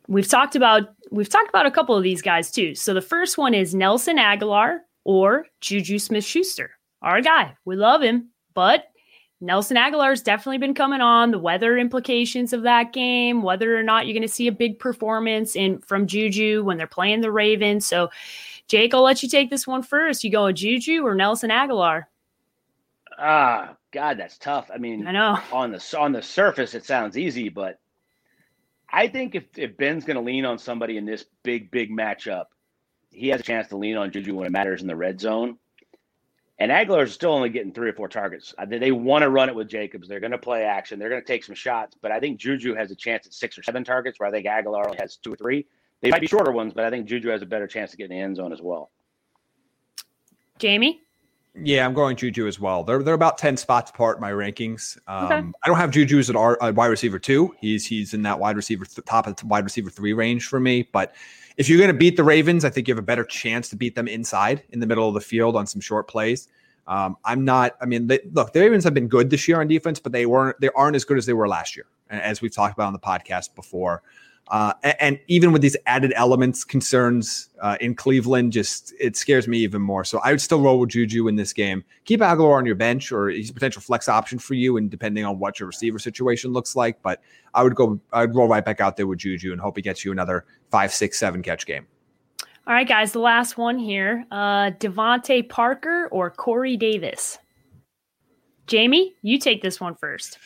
D: We've talked about we've talked about a couple of these guys too. So the first one is Nelson Agholor or Juju Smith Schuster. Our guy. We love him, but Nelson Agholor's definitely been coming on. The weather implications of that game, whether or not you're going to see a big performance in from Juju when they're playing the Ravens. So, Jake, I'll let you take this one first. You go with Juju or Nelson Agholor?
E: Ah, God, that's tough. I mean,
D: I know
E: on the on the surface it sounds easy, but I think if, if Ben's going to lean on somebody in this big big matchup, he has a chance to lean on Juju when it matters in the red zone. And Agholor is still only getting three or four targets. They want to run it with Jacobs. They're going to play action. They're going to take some shots. But I think Juju has a chance at six or seven targets, where I think Agholor only has two or three. They might be shorter ones, but I think Juju has a better chance to get in the end zone as well.
D: Jamie?
B: Yeah, I'm going Juju as well. They're they're about ten spots apart in my rankings. Um, okay. I don't have Juju as an R, a wide receiver two. He's he's in that wide receiver th- top of the wide receiver three range for me. But if you're going to beat the Ravens, I think you have a better chance to beat them inside in the middle of the field on some short plays. Um, I'm not. I mean, they, look, the Ravens have been good this year on defense, but they weren't. They aren't as good as they were last year, as we've talked about on the podcast before. Uh, and, and, even with these added elements, concerns uh, in Cleveland, just it scares me even more. So I would still roll with Juju in this game. Keep Agholor on your bench, or he's a potential flex option for you, and depending on what your receiver situation looks like. But I would go, I'd roll right back out there with Juju and hope he gets you another five, six, seven catch game.
D: All right, guys, the last one here: uh, DeVante Parker or Corey Davis. Jamie, you take this one first.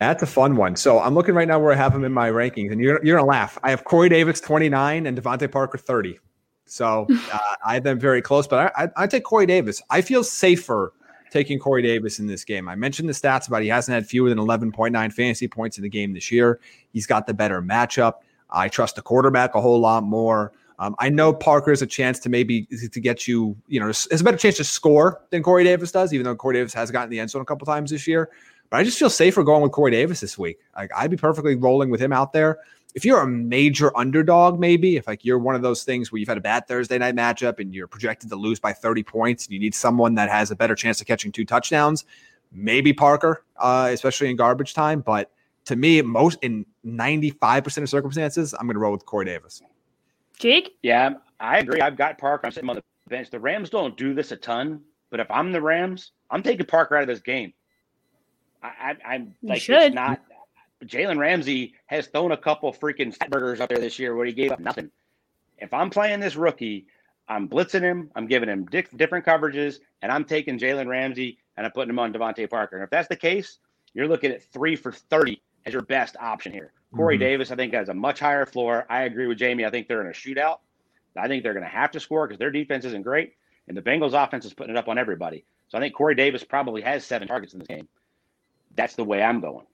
B: That's a fun one. So I'm looking right now where I have him in my rankings, and you're you're gonna laugh. I have Corey Davis 29 and DeVante Parker 30. So uh, I have them very close, but I, I, I take Corey Davis. I feel safer taking Corey Davis in this game. I mentioned the stats about he hasn't had fewer than 11.9 fantasy points in the game this year. He's got the better matchup. I trust the quarterback a whole lot more. Um, I know Parker has a chance to maybe to get you, you know, has a better chance to score than Corey Davis does, even though Corey Davis has gotten the end zone a couple times this year. But I just feel safer going with Corey Davis this week. Like I'd be perfectly rolling with him out there. If you're a major underdog, maybe if like you're one of those things where you've had a bad Thursday night matchup and you're projected to lose by 30 points and you need someone that has a better chance of catching two touchdowns, maybe Parker, uh, especially in garbage time. But to me, most in 95% of circumstances, I'm going to roll with Corey Davis.
D: Jake?
E: Yeah, I agree. I've got Parker. I'm sitting on the bench. The Rams don't do this a ton, but if I'm the Rams, I'm taking Parker out of this game. I, am like it's not. Jalen Ramsey has thrown a couple freaking burgers up there this year where he gave up nothing. If I'm playing this rookie, I'm blitzing him. I'm giving him di- different coverages, and I'm taking Jalen Ramsey and I'm putting him on DeVante Parker. And if that's the case, you're looking at three for 30 as your best option here. Corey mm-hmm. Davis, I think, has a much higher floor. I agree with Jamie. I think they're in a shootout. I think they're going to have to score because their defense isn't great, and the Bengals' offense is putting it up on everybody. So I think Corey Davis probably has seven targets in this game. That's the way I'm going.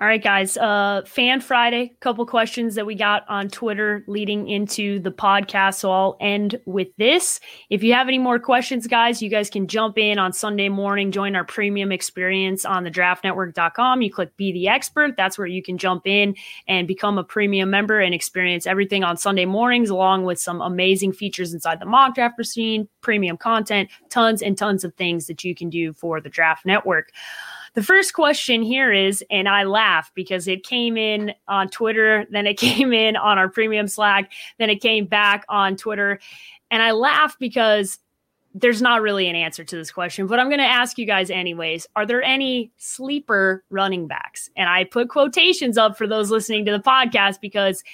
D: All right, guys. Uh, Fan Friday, couple questions that we got on Twitter leading into the podcast. So I'll end with this. If you have any more questions, guys, you guys can jump in on Sunday morning, join our premium experience on the draftnetwork.com. You click Be the Expert. That's where you can jump in and become a premium member and experience everything on Sunday mornings, along with some amazing features inside the mock draft machine, premium content, tons and tons of things that you can do for the Draft Network. The first question here is, and I laugh because it came in on Twitter, then it came in on our premium Slack, then it came back on Twitter. And I laugh because there's not really an answer to this question, but I'm going to ask you guys anyways. Are there any sleeper running backs? And I put quotations up for those listening to the podcast because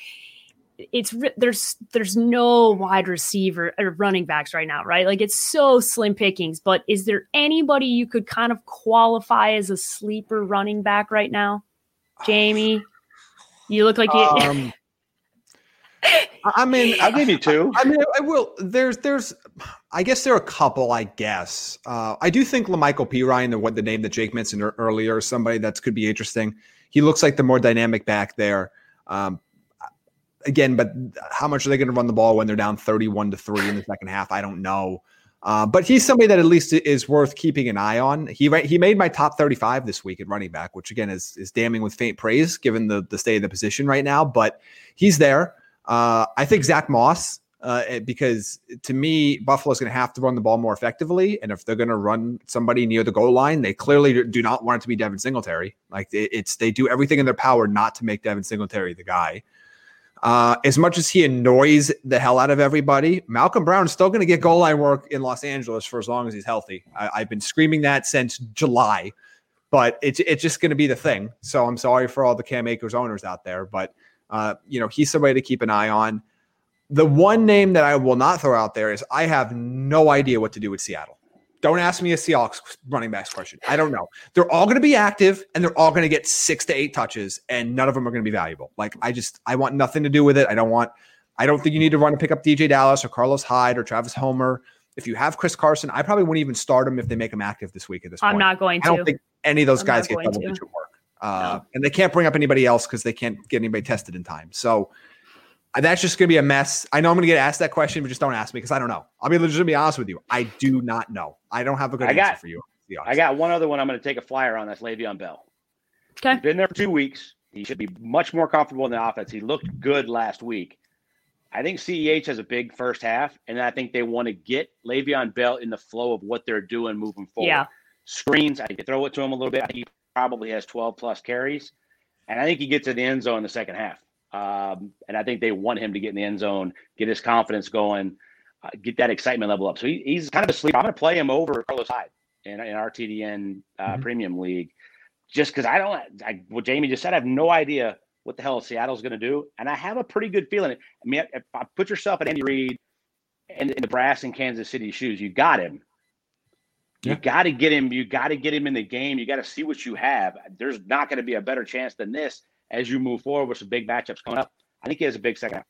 D: it's there's there's no wide receiver or running backs right now, right? Like it's so slim pickings. But is there anybody you could kind of qualify as a sleeper running back right now? Jamie, you look like you. Um,
B: I mean,
E: I'll give you two.
B: I mean, I will. There's, there's, I guess there are a couple. I guess uh, I do think La'Mical Perine, the what the name that Jake mentioned earlier, somebody that could be interesting. He looks like the more dynamic back there. Um, again, but how much are they going to run the ball when they're down 31 to 3 in the second half? I don't know. Uh, but he's somebody that at least is worth keeping an eye on. He he made my top 35 this week at running back, which again is is damning with faint praise given the the state of the position right now. But he's there. Uh, I think Zach Moss, uh, because to me, Buffalo's going to have to run the ball more effectively, and if they're going to run somebody near the goal line, they clearly do not want it to be Devin Singletary. Like it's they do everything in their power not to make Devin Singletary the guy. Uh, as much as he annoys the hell out of everybody, Malcolm Brown is still going to get goal line work in Los Angeles for as long as he's healthy. I, have been screaming that since July, but it's it's just going to be the thing. So I'm sorry for all the Cam Akers owners out there, but uh, you know he's somebody to keep an eye on. The one name that I will not throw out there is I have no idea what to do with Seattle. Don't ask me a Seahawks running backs question. I don't know. They're all going to be active and they're all going to get six to eight touches, and none of them are going to be valuable. Like I just, I want nothing to do with it. I don't want. I don't think you need to run to pick up DeeJay Dallas or Carlos Hyde or Travis Homer. If you have Chris Carson, I probably wouldn't even start him if they make him active this week. At this point,
D: I'm not going to.
B: I don't think any of those I'm guys get double digit work, uh, no. and they can't bring up anybody else because they can't get anybody tested in time. So that's just going to be a mess. I know I'm going to get asked that question, but just don't ask me because I don't know. I'll be legitimately honest with you. I do not know. I don't have a good I answer got, for you.
E: I got one other one I'm going to take a flyer on. That's Le'Veon Bell. Okay. He's been there for two weeks. He should be much more comfortable in the offense. He looked good last week. I think CEH has a big first half, and I think they want to get Le'Veon Bell in the flow of what they're doing moving forward. Yeah. Screens, I think they throw it to him a little bit. He probably has 12 plus carries, and I think he gets to the end zone in the second half. Um, and I think they want him to get in the end zone, get his confidence going, uh, get that excitement level up. So he, he's kind of asleep. I'm going to play him over Carlos Hyde in, in our TDN uh, mm-hmm. premium league, just because I don't, I, what Jamie just said, I have no idea what the hell Seattle's going to do. And I have a pretty good feeling. I mean, if I put yourself in Andy Reid in, in the brass in Kansas City shoes, you got him. You yeah. got to get him. You got to get him in the game. You got to see what you have. There's not going to be a better chance than this as you move forward with some big matchups coming up. I think he has a big second half.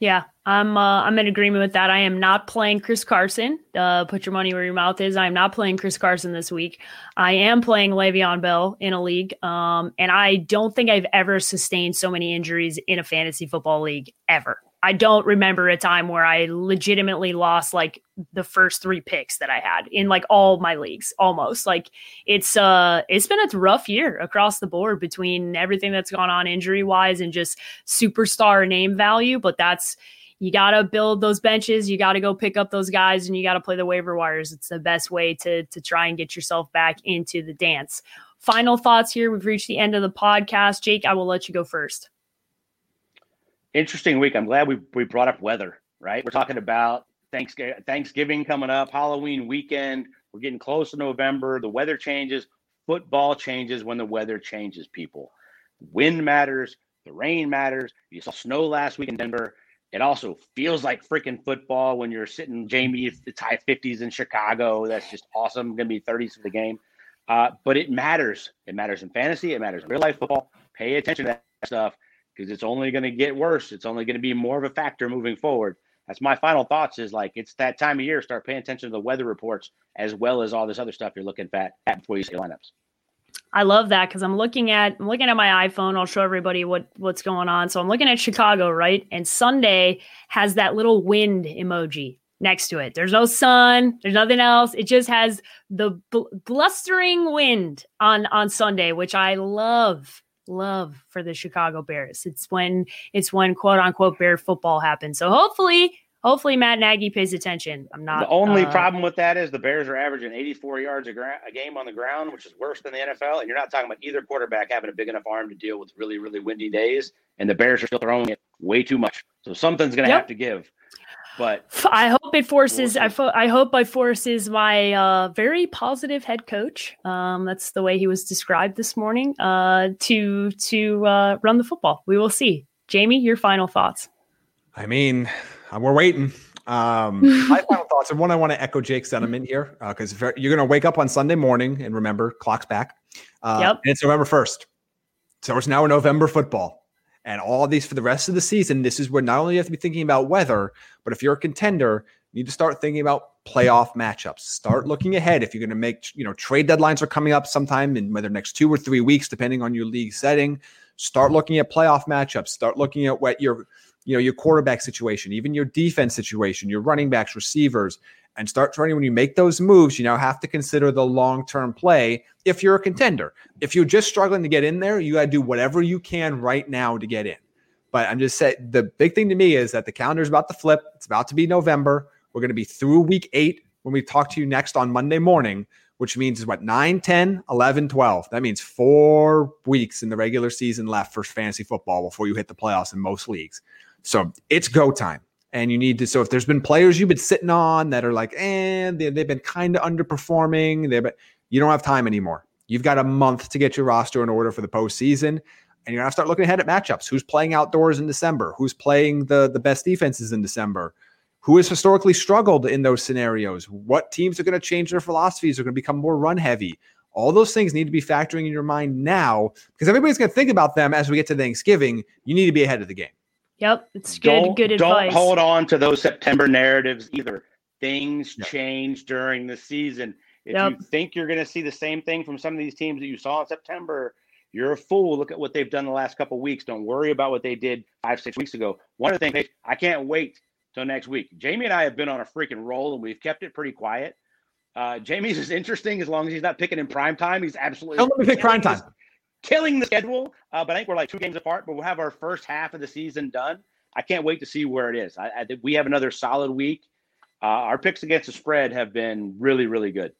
D: Yeah, I'm uh, I'm in agreement with that. I am not playing Chris Carson. Uh, put your money where your mouth is. I am not playing Chris Carson this week. I am playing Le'Veon Bell in a league, um, and I don't think I've ever sustained so many injuries in a fantasy football league ever. I don't remember a time where I legitimately lost like the first three picks that I had in like all my leagues almost. Like it's uh it's been a rough year across the board between everything that's gone on injury wise and just superstar name value, but that's you got to build those benches, you got to go pick up those guys and you got to play the waiver wires. It's the best way to to try and get yourself back into the dance. Final thoughts here. We've reached the end of the podcast. Jake, I will let you go first
E: interesting week. I'm glad we we brought up weather. Right, we're talking about Thanksgiving, Thanksgiving coming up, Halloween weekend. We're getting close to November. The weather changes. Football changes when the weather changes. People, wind matters. The rain matters. You saw snow last week in Denver. It also feels like freaking football when you're sitting, Jamie, it's high 50s in Chicago. That's just awesome. Going to be 30s for the game. Uh, but it matters. It matters in fantasy. It matters in real life football. Pay attention to that stuff because it's only going to get worse. It's only going to be more of a factor moving forward. That's my final thoughts. Is like it's that time of year. Start paying attention to the weather reports as well as all this other stuff you're looking at, at before you see lineups.
D: I love that because I'm looking at I'm looking at my iPhone. I'll show everybody what what's going on. So I'm looking at Chicago, right? And Sunday has that little wind emoji next to it. There's no sun. There's nothing else. It just has the bl- blustering wind on on Sunday, which I love love for the Chicago Bears. It's when it's when quote unquote bear football happens. So hopefully hopefully Matt Nagy pays attention. I'm not.
E: The only
D: uh,
E: problem with that is the Bears are averaging 84 yards a, gra- a, game on the ground, which is worse than the NFL. And you're not talking about either quarterback having a big enough arm to deal with really, really windy days. And the Bears are still throwing it way too much. So something's going to
D: Yep.
E: have to give. But
D: I hope it forces. I,
E: see.
D: fo- I hope it forces my uh, very positive head coach. Um, that's the way he was described this morning. Uh, to to uh, run the football. We will see. Jamie, your final thoughts.
B: I mean, uh, we're waiting. Um, my final thoughts, and one I want to echo Jake's sentiment here, because you're going to wake up on Sunday morning and remember, clock's back. Uh,
D: Yep.
B: And it's November 1st. So it's now a November football. And all these for the rest of the season, this is where not only you have to be thinking about weather, but if you're a contender, you need to start thinking about playoff matchups. Start looking ahead. If you're going to make, you know, trade deadlines are coming up sometime in whether next two or three weeks, depending on your league setting. Start looking at playoff matchups. Start looking at what your, you know, your quarterback situation, even your defense situation, your running backs, receivers, and start trying. When you make those moves, you now have to consider the long term play. If you're a contender, if you're just struggling to get in there, you got to do whatever you can right now to get in. But I'm just saying the big thing to me is that the calendar is about to flip. It's about to be November. We're going to be through week eight when we talk to you next on Monday morning, which means what 9, 10, 11, 12. That means four weeks in the regular season left for fantasy football before you hit the playoffs in most leagues. So it's go time. And you need to. So if there's been players you've been sitting on that are like, and they, they've been kind of underperforming, they've been, you don't have time anymore. You've got a month to get your roster in order for the postseason and you're gonna start looking ahead at matchups. Who's playing outdoors in December? Who's playing the the best defenses in December? Who has historically struggled in those scenarios? What teams are going to change their philosophies? Are going to become more run heavy? All those things need to be factoring in your mind now because everybody's going to think about them as we get to Thanksgiving. You need to be ahead of the game.
D: Yep, it's good.
E: don't,
D: good
E: don't hold on to those September narratives either. Things
B: Yeah.
E: change during the season. If
D: Yep.
E: you think you're going to see the same thing from some of these teams that you saw in September, you're a fool. Look at what they've done the last couple of weeks. Don't worry about what they did five, six weeks ago. One of the things I can't wait till next week. Jamie and I have been on a freaking roll, and we've kept it pretty quiet. Uh, Jamie's is interesting as long as he's not picking in prime time. He's absolutely
B: Don't let me pick prime time.
E: Killing the schedule. Uh, but I think we're like two games apart. But we'll have our first half of the season done. I can't wait to see where it is. I, I think we have another solid week. Uh, our picks against the spread have been really, really good.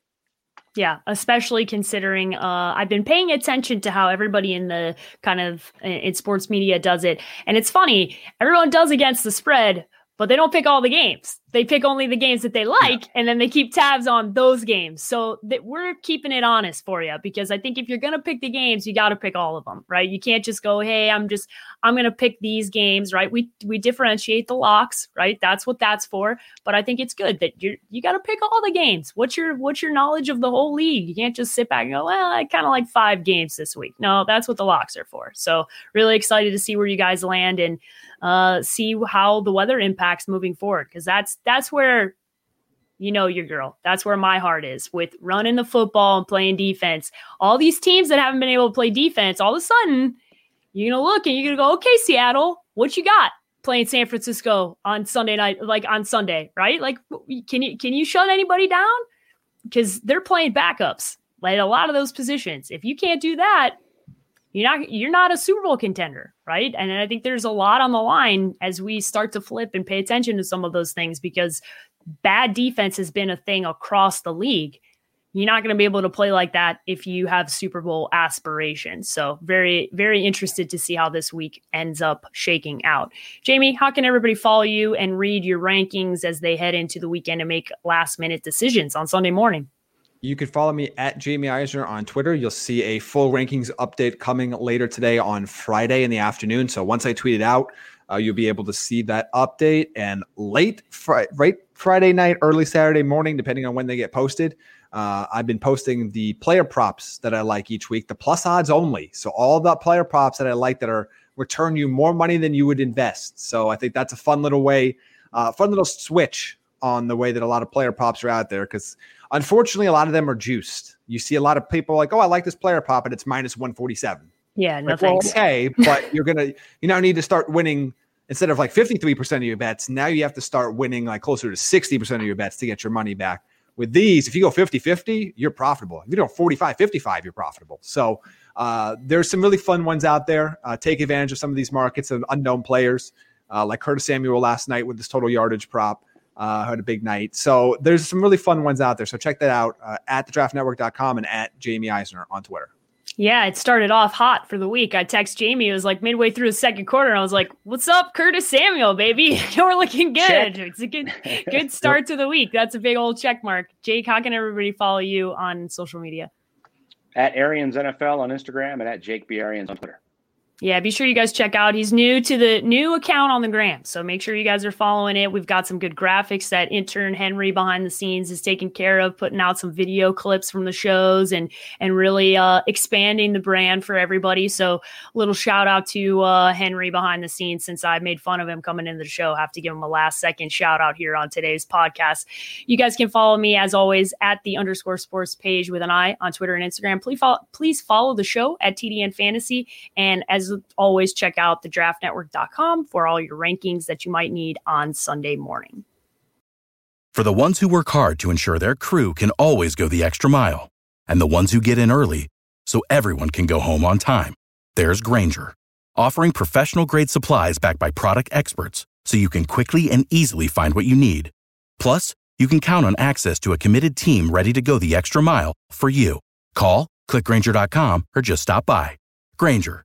D: Yeah, especially considering uh, I've been paying attention to how everybody in the kind of in sports media does it, and it's funny. Everyone does against the spread, but they don't pick all the games. They pick only the games that they like, and then they keep tabs on those games. So that we're keeping it honest for you because I think if you're gonna pick the games, you got to pick all of them, right? You can't just go, "Hey, I'm just I'm gonna pick these games," right? We we differentiate the locks, right? That's what that's for. But I think it's good that you you got to pick all the games. What's your what's your knowledge of the whole league? You can't just sit back and go, "Well, I kind of like five games this week." No, that's what the locks are for. So really excited to see where you guys land and uh, see how the weather impacts moving forward because that's that's where you know your girl. That's where my heart is with running the football and playing defense. All these teams that haven't been able to play defense, all of a sudden, you're gonna look and you're gonna go, okay, Seattle, what you got? Playing San Francisco on Sunday night, like on Sunday, right? Like, can you can you shut anybody down? Because they're playing backups, like a lot of those positions. If you can't do that, you're not you're not a Super Bowl contender, right? And I think there's a lot on the line as we start to flip and pay attention to some of those things because bad defense has been a thing across the league. You're not going to be able to play like that if you have Super Bowl aspirations. So, very, very interested to see how this week ends up shaking out. Jamie, how can everybody follow you and read your rankings as they head into the weekend and make last minute decisions on Sunday morning?
B: You can follow me at Jamie Eisner on Twitter. You'll see a full rankings update coming later today on Friday in the afternoon. So once I tweet it out, uh, you'll be able to see that update. And late Friday, right Friday night, early Saturday morning, depending on when they get posted, uh, I've been posting the player props that I like each week, the plus odds only. So all the player props that I like that are return you more money than you would invest. So I think that's a fun little way, uh, fun little switch on the way that a lot of player props are out there because unfortunately a lot of them are juiced. You see a lot of people like, oh, I like this player prop, and it's minus 147.
D: Yeah, no
B: Like, well, okay, but you're gonna you now need to start winning instead of like 53% of your bets. Now you have to start winning like closer to 60% of your bets to get your money back. With these, if you go 50 50, you're profitable. If you go 45 55, you're profitable. So uh, there's some really fun ones out there. Uh, take advantage of some of these markets of unknown players, uh, like Curtis Samuel last night with this total yardage prop. Uh, had a big night. So there's some really fun ones out there. So check that out uh, at thedraftnetwork.com and at Jamie Eisner on Twitter.
D: Yeah, it started off hot for the week. I text Jamie. It was like midway through the second quarter. And I was like, "What's up, Curtis Samuel, baby? You're looking good.
E: Check.
D: It's a good, good start to the week. That's a big old check mark." Jake, how can everybody follow you on social media?
E: At Arians NFL on Instagram and at Jake B. Arians on Twitter.
D: Yeah, be sure you guys check out. He's new to the new account on the gram. So make sure you guys are following it. We've got some good graphics that intern Henry behind the scenes is taking care of, putting out some video clips from the shows and and really uh, expanding the brand for everybody. So little shout out to uh, Henry behind the scenes since I made fun of him coming into the show. Have to give him a last second shout out here on today's podcast. You guys can follow me as always at the underscore sports page with an eye on Twitter and Instagram. Please follow, please follow the show at TDN Fantasy. And as always, check out the draftnetwork.com for all your rankings that you might need on Sunday morning.
F: For the ones who work hard to ensure their crew can always go the extra mile, and the ones who get in early so everyone can go home on time, there's Grainger, offering professional grade supplies backed by product experts so you can quickly and easily find what you need. Plus, you can count on access to a committed team ready to go the extra mile for you. Call, clickgrainger.com, or just stop by. Grainger,